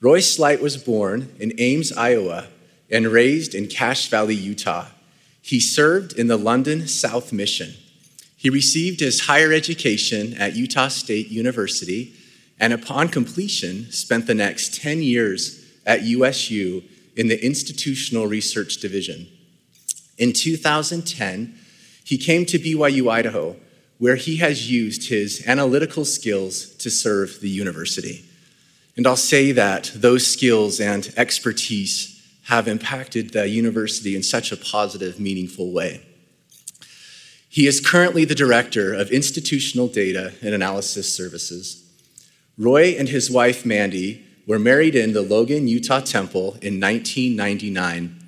Roy Slight was born in Ames, Iowa, and raised in Cache Valley, Utah. He served in the London South Mission. He received his higher education at Utah State University and, upon completion, spent the next 10 years at USU in the Institutional Research Division. In 2010, he came to BYU Idaho, where he has used his analytical skills to serve the university. And I'll say that those skills and expertise have impacted the university in such a positive, meaningful way. He is currently the director of institutional data and analysis services. Roy and his wife, Mandy, were married in the Logan, Utah temple in 1999.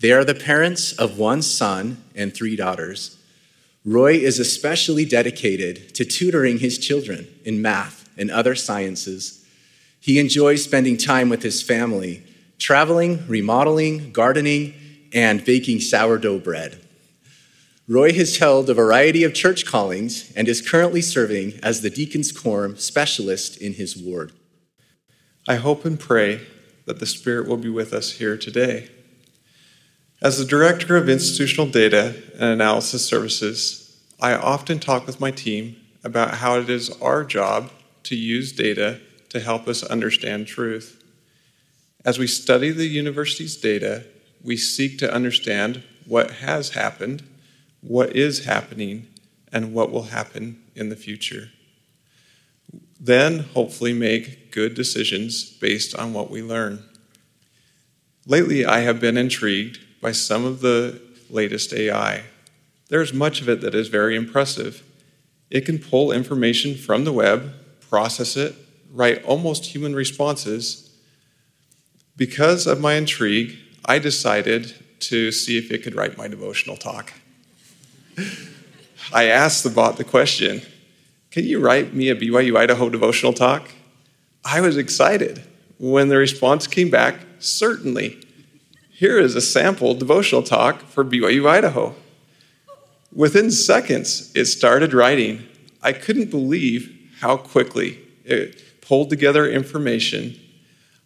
They are the parents of one son and three daughters. Roy is especially dedicated to tutoring his children in math and other sciences he enjoys spending time with his family, traveling, remodeling, gardening, and baking sourdough bread. Roy has held a variety of church callings and is currently serving as the Deacon's Quorum specialist in his ward. I hope and pray that the Spirit will be with us here today. As the Director of Institutional Data and Analysis Services, I often talk with my team about how it is our job to use data to help us understand truth. As we study the university's data, we seek to understand what has happened, what is happening, and what will happen in the future. Then, hopefully, make good decisions based on what we learn. Lately, I have been intrigued by some of the latest AI. There's much of it that is very impressive. It can pull information from the web, process it, write almost human responses. Because of my intrigue, I decided to see if it could write my devotional talk. I asked the bot the question Can you write me a BYU Idaho devotional talk? I was excited when the response came back certainly. Here is a sample devotional talk for BYU Idaho. Within seconds, it started writing. I couldn't believe how quickly it pulled together information,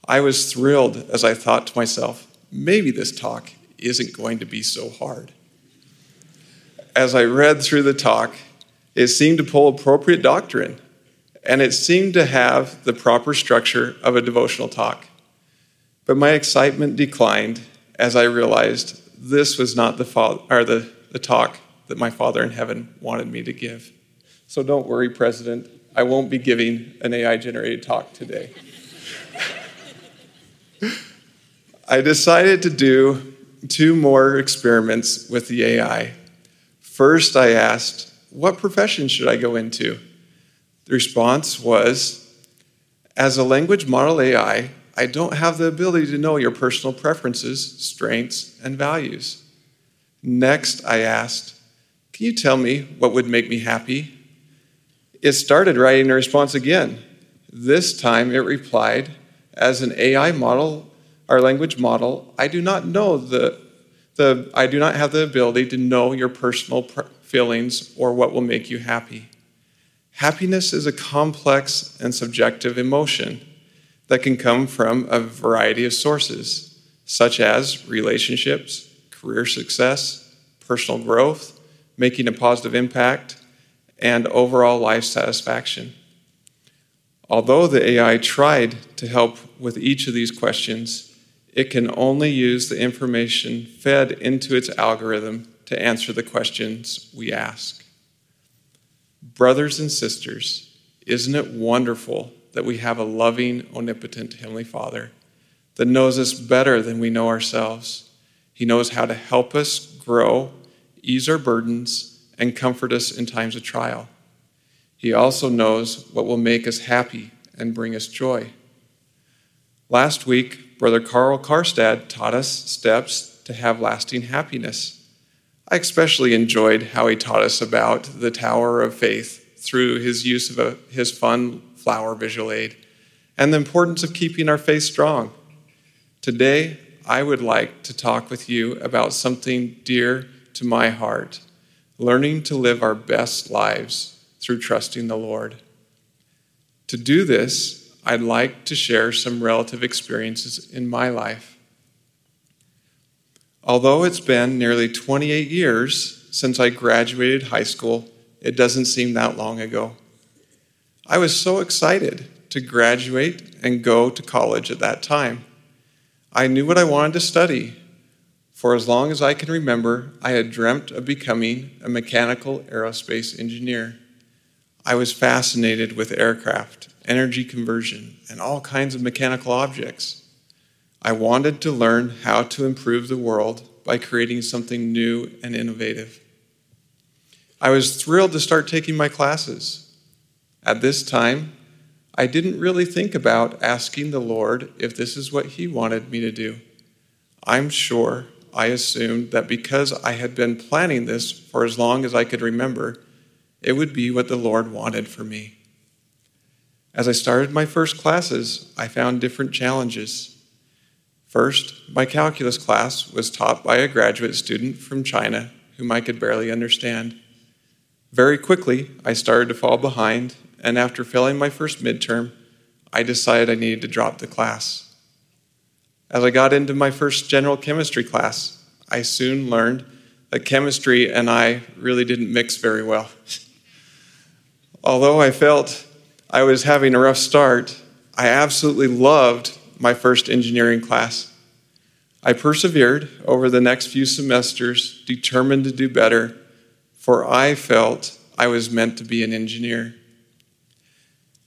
I was thrilled as I thought to myself, maybe this talk isn't going to be so hard. As I read through the talk, it seemed to pull appropriate doctrine, and it seemed to have the proper structure of a devotional talk. But my excitement declined as I realized this was not the, or the, the talk that my Father in heaven wanted me to give. So don't worry, President. I won't be giving an AI generated talk today. I decided to do two more experiments with the AI. First, I asked, What profession should I go into? The response was, As a language model AI, I don't have the ability to know your personal preferences, strengths, and values. Next, I asked, Can you tell me what would make me happy? It started writing a response again. This time it replied, as an AI model, our language model, I do not know the, the I do not have the ability to know your personal feelings or what will make you happy. Happiness is a complex and subjective emotion that can come from a variety of sources, such as relationships, career success, personal growth, making a positive impact, and overall life satisfaction. Although the AI tried to help with each of these questions, it can only use the information fed into its algorithm to answer the questions we ask. Brothers and sisters, isn't it wonderful that we have a loving, omnipotent Heavenly Father that knows us better than we know ourselves? He knows how to help us grow, ease our burdens, and comfort us in times of trial. He also knows what will make us happy and bring us joy. Last week, Brother Carl Karstad taught us steps to have lasting happiness. I especially enjoyed how he taught us about the Tower of Faith through his use of a, his fun flower visual aid and the importance of keeping our faith strong. Today, I would like to talk with you about something dear to my heart learning to live our best lives through trusting the Lord. To do this, I'd like to share some relative experiences in my life. Although it's been nearly 28 years since I graduated high school, it doesn't seem that long ago. I was so excited to graduate and go to college at that time. I knew what I wanted to study. For as long as I can remember, I had dreamt of becoming a mechanical aerospace engineer. I was fascinated with aircraft, energy conversion, and all kinds of mechanical objects. I wanted to learn how to improve the world by creating something new and innovative. I was thrilled to start taking my classes. At this time, I didn't really think about asking the Lord if this is what He wanted me to do. I'm sure I assumed that because I had been planning this for as long as I could remember, it would be what the Lord wanted for me. As I started my first classes, I found different challenges. First, my calculus class was taught by a graduate student from China whom I could barely understand. Very quickly, I started to fall behind, and after failing my first midterm, I decided I needed to drop the class. As I got into my first general chemistry class, I soon learned that chemistry and I really didn't mix very well. Although I felt I was having a rough start, I absolutely loved my first engineering class. I persevered over the next few semesters, determined to do better, for I felt I was meant to be an engineer.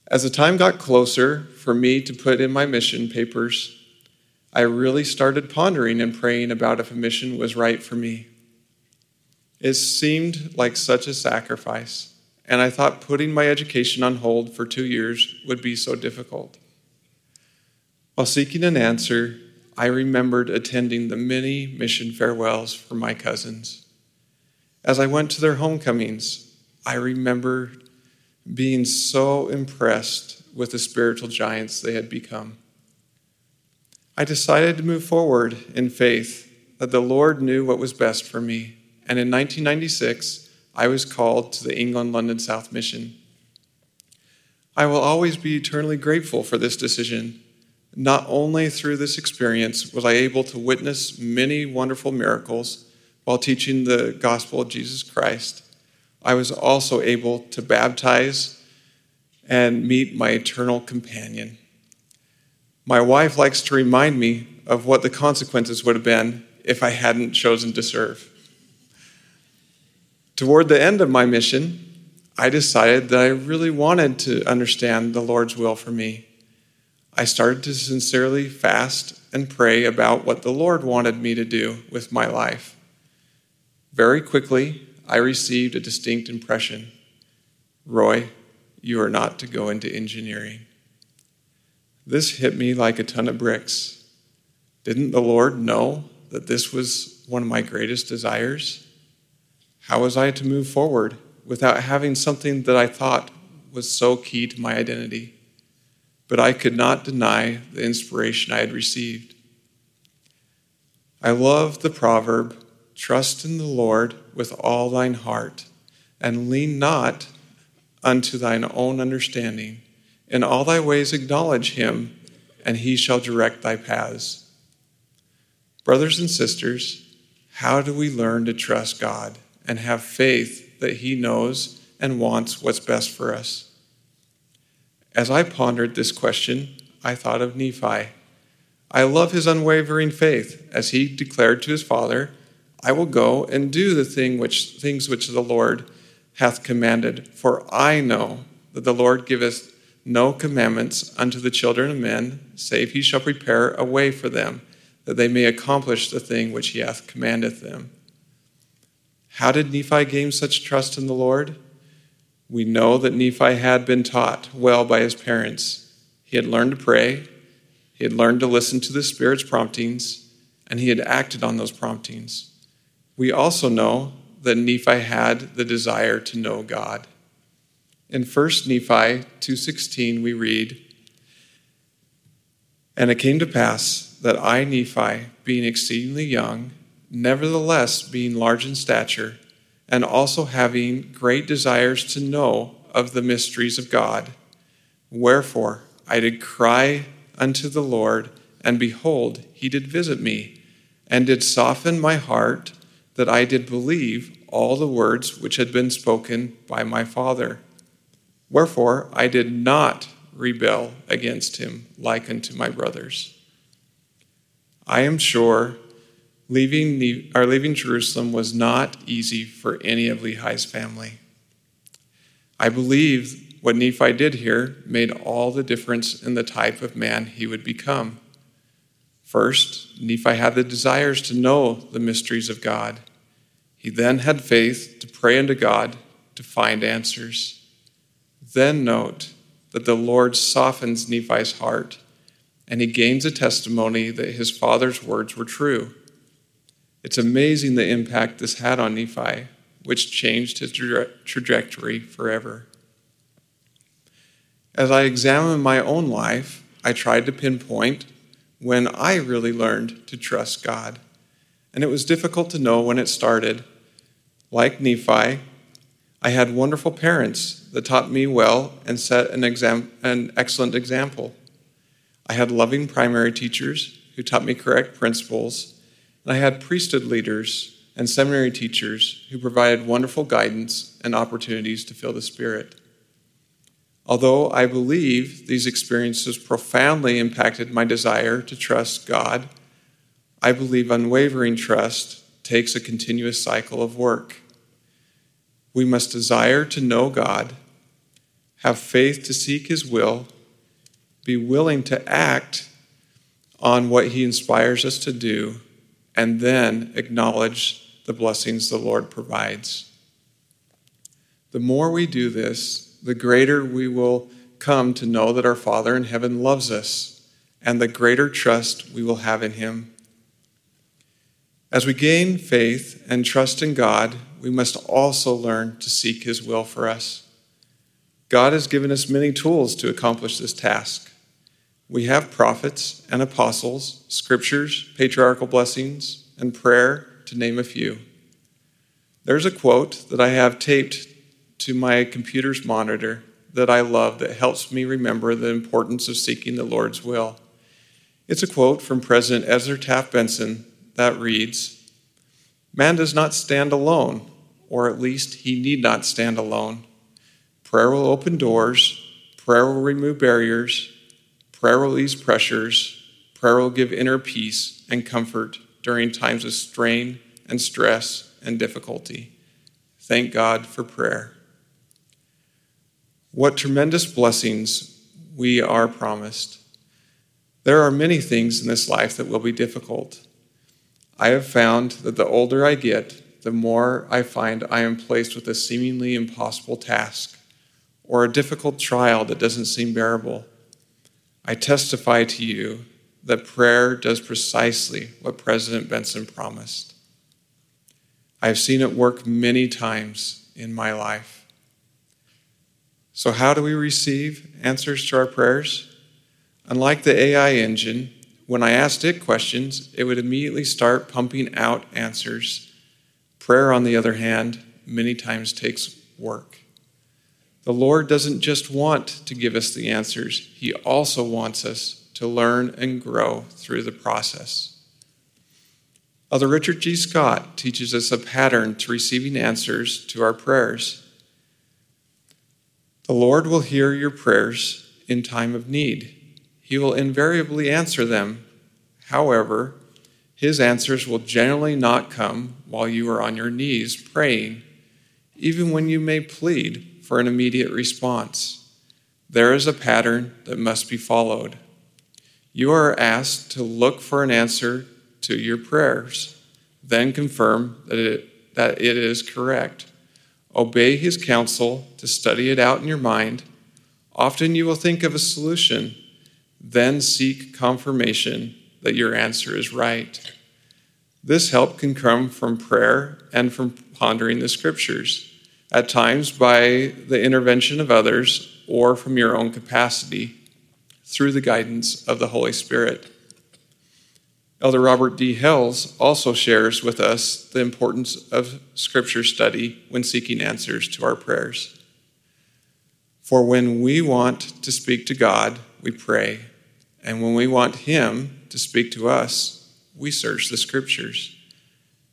As the time got closer for me to put in my mission papers, I really started pondering and praying about if a mission was right for me. It seemed like such a sacrifice, and I thought putting my education on hold for two years would be so difficult. While seeking an answer, I remembered attending the many mission farewells for my cousins. As I went to their homecomings, I remember being so impressed with the spiritual giants they had become. I decided to move forward in faith that the Lord knew what was best for me. And in 1996, I was called to the England London South Mission. I will always be eternally grateful for this decision not only through this experience was I able to witness many wonderful miracles while teaching the gospel of Jesus Christ, I was also able to baptize and meet my eternal companion. My wife likes to remind me of what the consequences would have been if I hadn't chosen to serve. Toward the end of my mission, I decided that I really wanted to understand the Lord's will for me I started to sincerely fast and pray about what the Lord wanted me to do with my life. Very quickly, I received a distinct impression Roy, you are not to go into engineering. This hit me like a ton of bricks. Didn't the Lord know that this was one of my greatest desires? How was I to move forward without having something that I thought was so key to my identity? but I could not deny the inspiration I had received. I love the proverb trust in the Lord with all thine heart, and lean not unto thine own understanding. In all thy ways acknowledge him, and he shall direct thy paths. Brothers and sisters, how do we learn to trust God and have faith that he knows and wants what's best for us? As I pondered this question, I thought of Nephi. I love his unwavering faith as he declared to his father, I will go and do the thing which, things which the Lord hath commanded, for I know that the Lord giveth no commandments unto the children of men, save he shall prepare a way for them, that they may accomplish the thing which he hath commanded them. How did Nephi gain such trust in the Lord? We know that Nephi had been taught well by his parents. He had learned to pray, he had learned to listen to the Spirit's promptings, and he had acted on those promptings. We also know that Nephi had the desire to know God. In 1 Nephi 2:16 we read, "And it came to pass that I Nephi, being exceedingly young, nevertheless being large in stature, and also having great desires to know of the mysteries of God. Wherefore, I did cry unto the Lord, and behold, he did visit me, and did soften my heart, that I did believe all the words which had been spoken by my father. Wherefore I did not rebel against him like unto my brothers. I am sure leaving, our leaving Jerusalem was not easy for any of Lehi's family. I believe what Nephi did here made all the difference in the type of man he would become. First, Nephi had the desires to know the mysteries of God. He then had faith to pray unto God to find answers. Then note that the Lord softens Nephi's heart and he gains a testimony that his father's words were true. It's amazing the impact this had on Nephi, which changed his tra- trajectory forever. As I examine my own life, I tried to pinpoint when I really learned to trust God. And it was difficult to know when it started. Like Nephi, I had wonderful parents that taught me well and set an, exam- an excellent example. I had loving primary teachers who taught me correct principles, and I had priesthood leaders and seminary teachers who provided wonderful guidance and opportunities to fill the Spirit. Although I believe these experiences profoundly impacted my desire to trust God, I believe unwavering trust takes a continuous cycle of work. We must desire to know God, have faith to seek His will, be willing to act on what He inspires us to do, and then acknowledge the blessings the Lord provides. The more we do this, the greater we will come to know that our Father in heaven loves us, and the greater trust we will have in Him. As we gain faith and trust in God, we must also learn to seek His will for us. God has given us many tools to accomplish this task. We have prophets and apostles, scriptures, patriarchal blessings, and prayer, to name a few. There's a quote that I have taped to my computer's monitor that I love that helps me remember the importance of seeking the Lord's will. It's a quote from President Ezra Taft Benson that reads Man does not stand alone, or at least he need not stand alone. Prayer will open doors, prayer will remove barriers, prayer will ease pressures, prayer will give inner peace and comfort during times of strain and stress and difficulty. Thank God for prayer. What tremendous blessings we are promised. There are many things in this life that will be difficult. I have found that the older I get, the more I find I am placed with a seemingly impossible task or a difficult trial that doesn't seem bearable. I testify to you that prayer does precisely what President Benson promised. I have seen it work many times in my life. So, how do we receive answers to our prayers? Unlike the AI engine, when I asked it questions, it would immediately start pumping out answers. Prayer, on the other hand, many times takes work. The Lord doesn't just want to give us the answers, He also wants us to learn and grow through the process. Elder Richard G. Scott teaches us a pattern to receiving answers to our prayers. The Lord will hear your prayers in time of need. He will invariably answer them. However, his answers will generally not come while you are on your knees praying, even when you may plead for an immediate response. There is a pattern that must be followed. You are asked to look for an answer to your prayers, then confirm that it, that it is correct. Obey his counsel to study it out in your mind. Often you will think of a solution, then seek confirmation that your answer is right. This help can come from prayer and from pondering the scriptures, at times by the intervention of others or from your own capacity through the guidance of the Holy Spirit. Elder Robert D. Hales also shares with us the importance of scripture study when seeking answers to our prayers. For when we want to speak to God, we pray. And when we want Him to speak to us, we search the scriptures.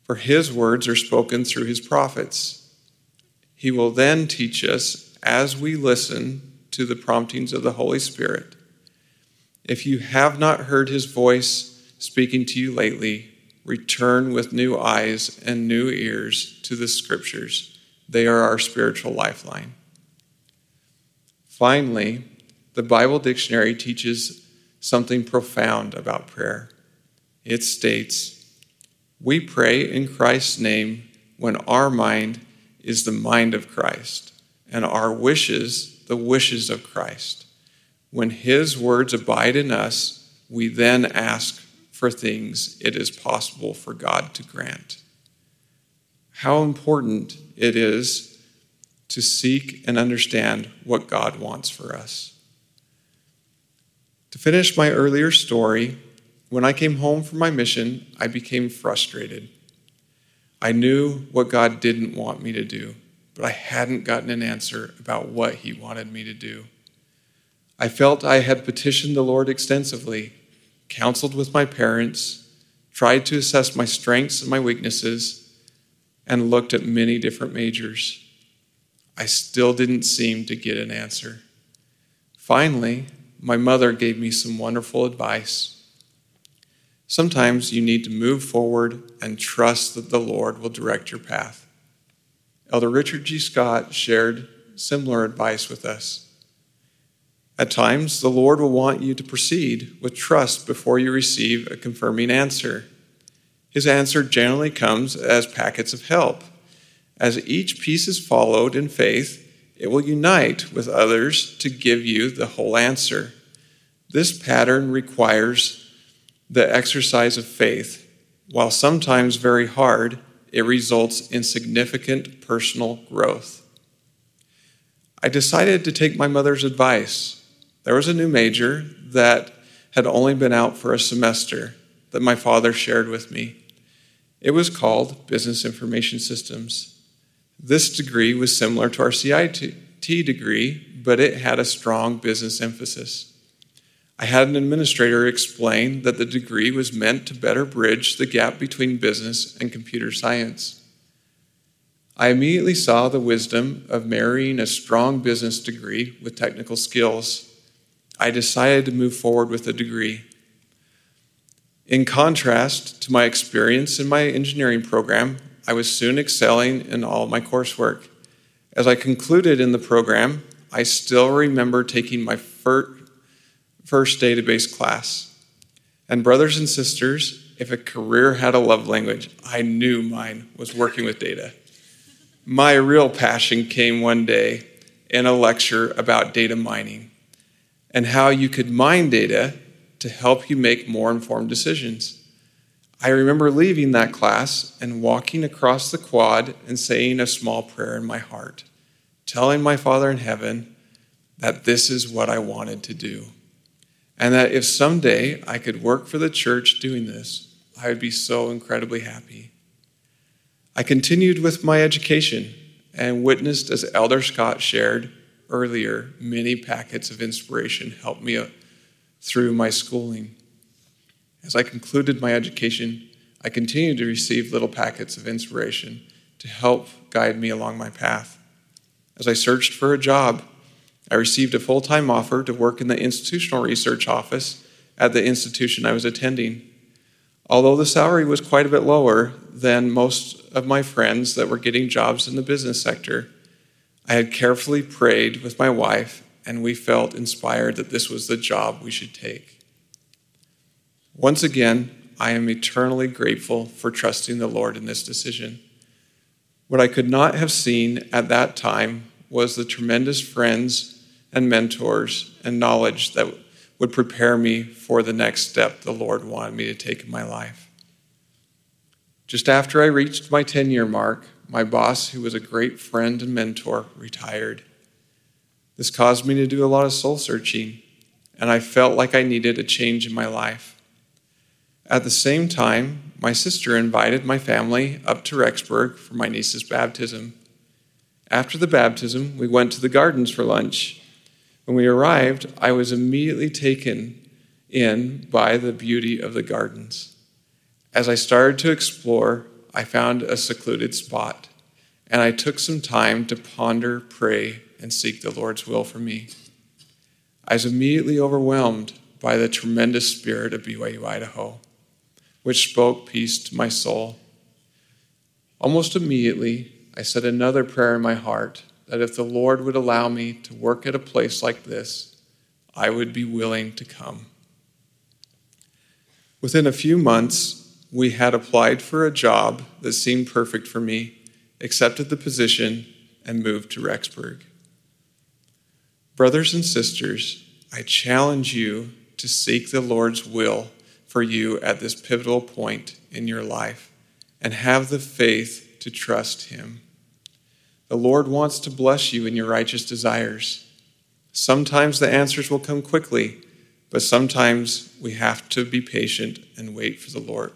For His words are spoken through His prophets. He will then teach us as we listen to the promptings of the Holy Spirit. If you have not heard His voice speaking to you lately, return with new eyes and new ears to the scriptures. They are our spiritual lifeline. Finally, the Bible dictionary teaches something profound about prayer. It states, We pray in Christ's name when our mind is the mind of Christ and our wishes the wishes of Christ. When his words abide in us, we then ask for things it is possible for God to grant. How important it is to seek and understand what God wants for us. To finish my earlier story, when I came home from my mission, I became frustrated. I knew what God didn't want me to do, but I hadn't gotten an answer about what He wanted me to do. I felt I had petitioned the Lord extensively, counseled with my parents, tried to assess my strengths and my weaknesses, and looked at many different majors. I still didn't seem to get an answer. Finally, my mother gave me some wonderful advice. Sometimes you need to move forward and trust that the Lord will direct your path. Elder Richard G. Scott shared similar advice with us. At times, the Lord will want you to proceed with trust before you receive a confirming answer. His answer generally comes as packets of help. As each piece is followed in faith, it will unite with others to give you the whole answer. This pattern requires the exercise of faith. While sometimes very hard, it results in significant personal growth. I decided to take my mother's advice there was a new major that had only been out for a semester that my father shared with me. It was called Business Information Systems. This degree was similar to our CIT degree, but it had a strong business emphasis. I had an administrator explain that the degree was meant to better bridge the gap between business and computer science. I immediately saw the wisdom of marrying a strong business degree with technical skills. I decided to move forward with a degree. In contrast to my experience in my engineering program, I was soon excelling in all my coursework. As I concluded in the program, I still remember taking my first database class. And, brothers and sisters, if a career had a love language, I knew mine was working with data. My real passion came one day in a lecture about data mining and how you could mine data to help you make more informed decisions. I remember leaving that class and walking across the quad and saying a small prayer in my heart, telling my Father in heaven that this is what I wanted to do. And that if someday I could work for the church doing this, I would be so incredibly happy. I continued with my education and witnessed as Elder Scott shared earlier, many packets of inspiration helped me uh, through my schooling. As I concluded my education, I continued to receive little packets of inspiration to help guide me along my path. As I searched for a job, I received a full time offer to work in the institutional research office at the institution I was attending. Although the salary was quite a bit lower than most of my friends that were getting jobs in the business sector, I had carefully prayed with my wife, and we felt inspired that this was the job we should take. Once again, I am eternally grateful for trusting the Lord in this decision. What I could not have seen at that time was the tremendous friends and mentors and knowledge that would prepare me for the next step the Lord wanted me to take in my life. Just after I reached my 10 year mark, my boss, who was a great friend and mentor, retired. This caused me to do a lot of soul searching, and I felt like I needed a change in my life. At the same time, my sister invited my family up to Rexburg for my niece's baptism. After the baptism, we went to the gardens for lunch. When we arrived, I was immediately taken in by the beauty of the gardens. As I started to explore, I found a secluded spot, and I took some time to ponder, pray, and seek the Lord's will for me. I was immediately overwhelmed by the tremendous spirit of BYU Idaho, which spoke peace to my soul. Almost immediately, I said another prayer in my heart that if the Lord would allow me to work at a place like this, I would be willing to come. Within a few months, we had applied for a job that seemed perfect for me, accepted the position, and moved to Rexburg. Brothers and sisters, I challenge you to seek the Lord's will for you at this pivotal point in your life and have the faith to trust Him. The Lord wants to bless you in your righteous desires. Sometimes the answers will come quickly, but sometimes we have to be patient and wait for the Lord,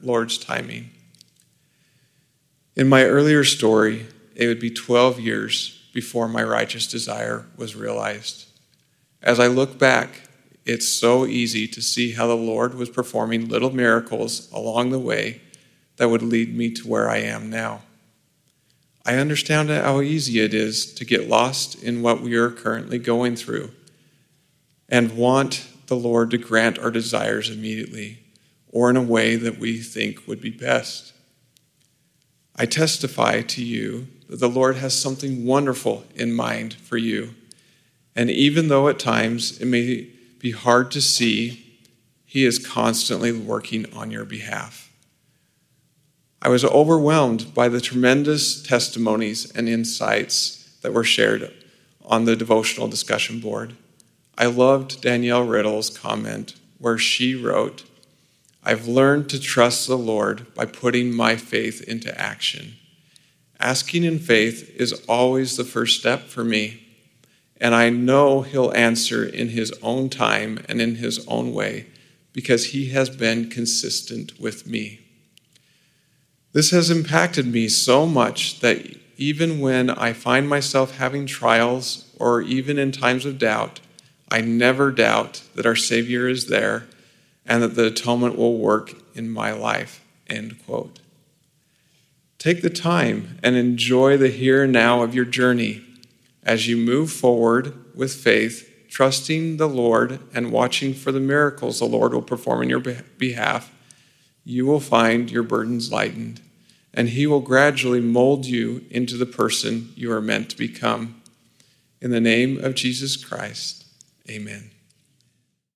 Lord's timing. In my earlier story, it would be 12 years before my righteous desire was realized. As I look back, it's so easy to see how the Lord was performing little miracles along the way that would lead me to where I am now. I understand how easy it is to get lost in what we are currently going through and want the Lord to grant our desires immediately or in a way that we think would be best. I testify to you that the Lord has something wonderful in mind for you. And even though at times it may be hard to see, He is constantly working on your behalf. I was overwhelmed by the tremendous testimonies and insights that were shared on the devotional discussion board. I loved Danielle Riddle's comment where she wrote, I've learned to trust the Lord by putting my faith into action. Asking in faith is always the first step for me, and I know He'll answer in His own time and in His own way because He has been consistent with me. This has impacted me so much that even when I find myself having trials or even in times of doubt, I never doubt that our Savior is there and that the atonement will work in my life. End quote. Take the time and enjoy the here and now of your journey as you move forward with faith, trusting the Lord and watching for the miracles the Lord will perform in your behalf you will find your burdens lightened, and He will gradually mold you into the person you are meant to become. In the name of Jesus Christ, amen.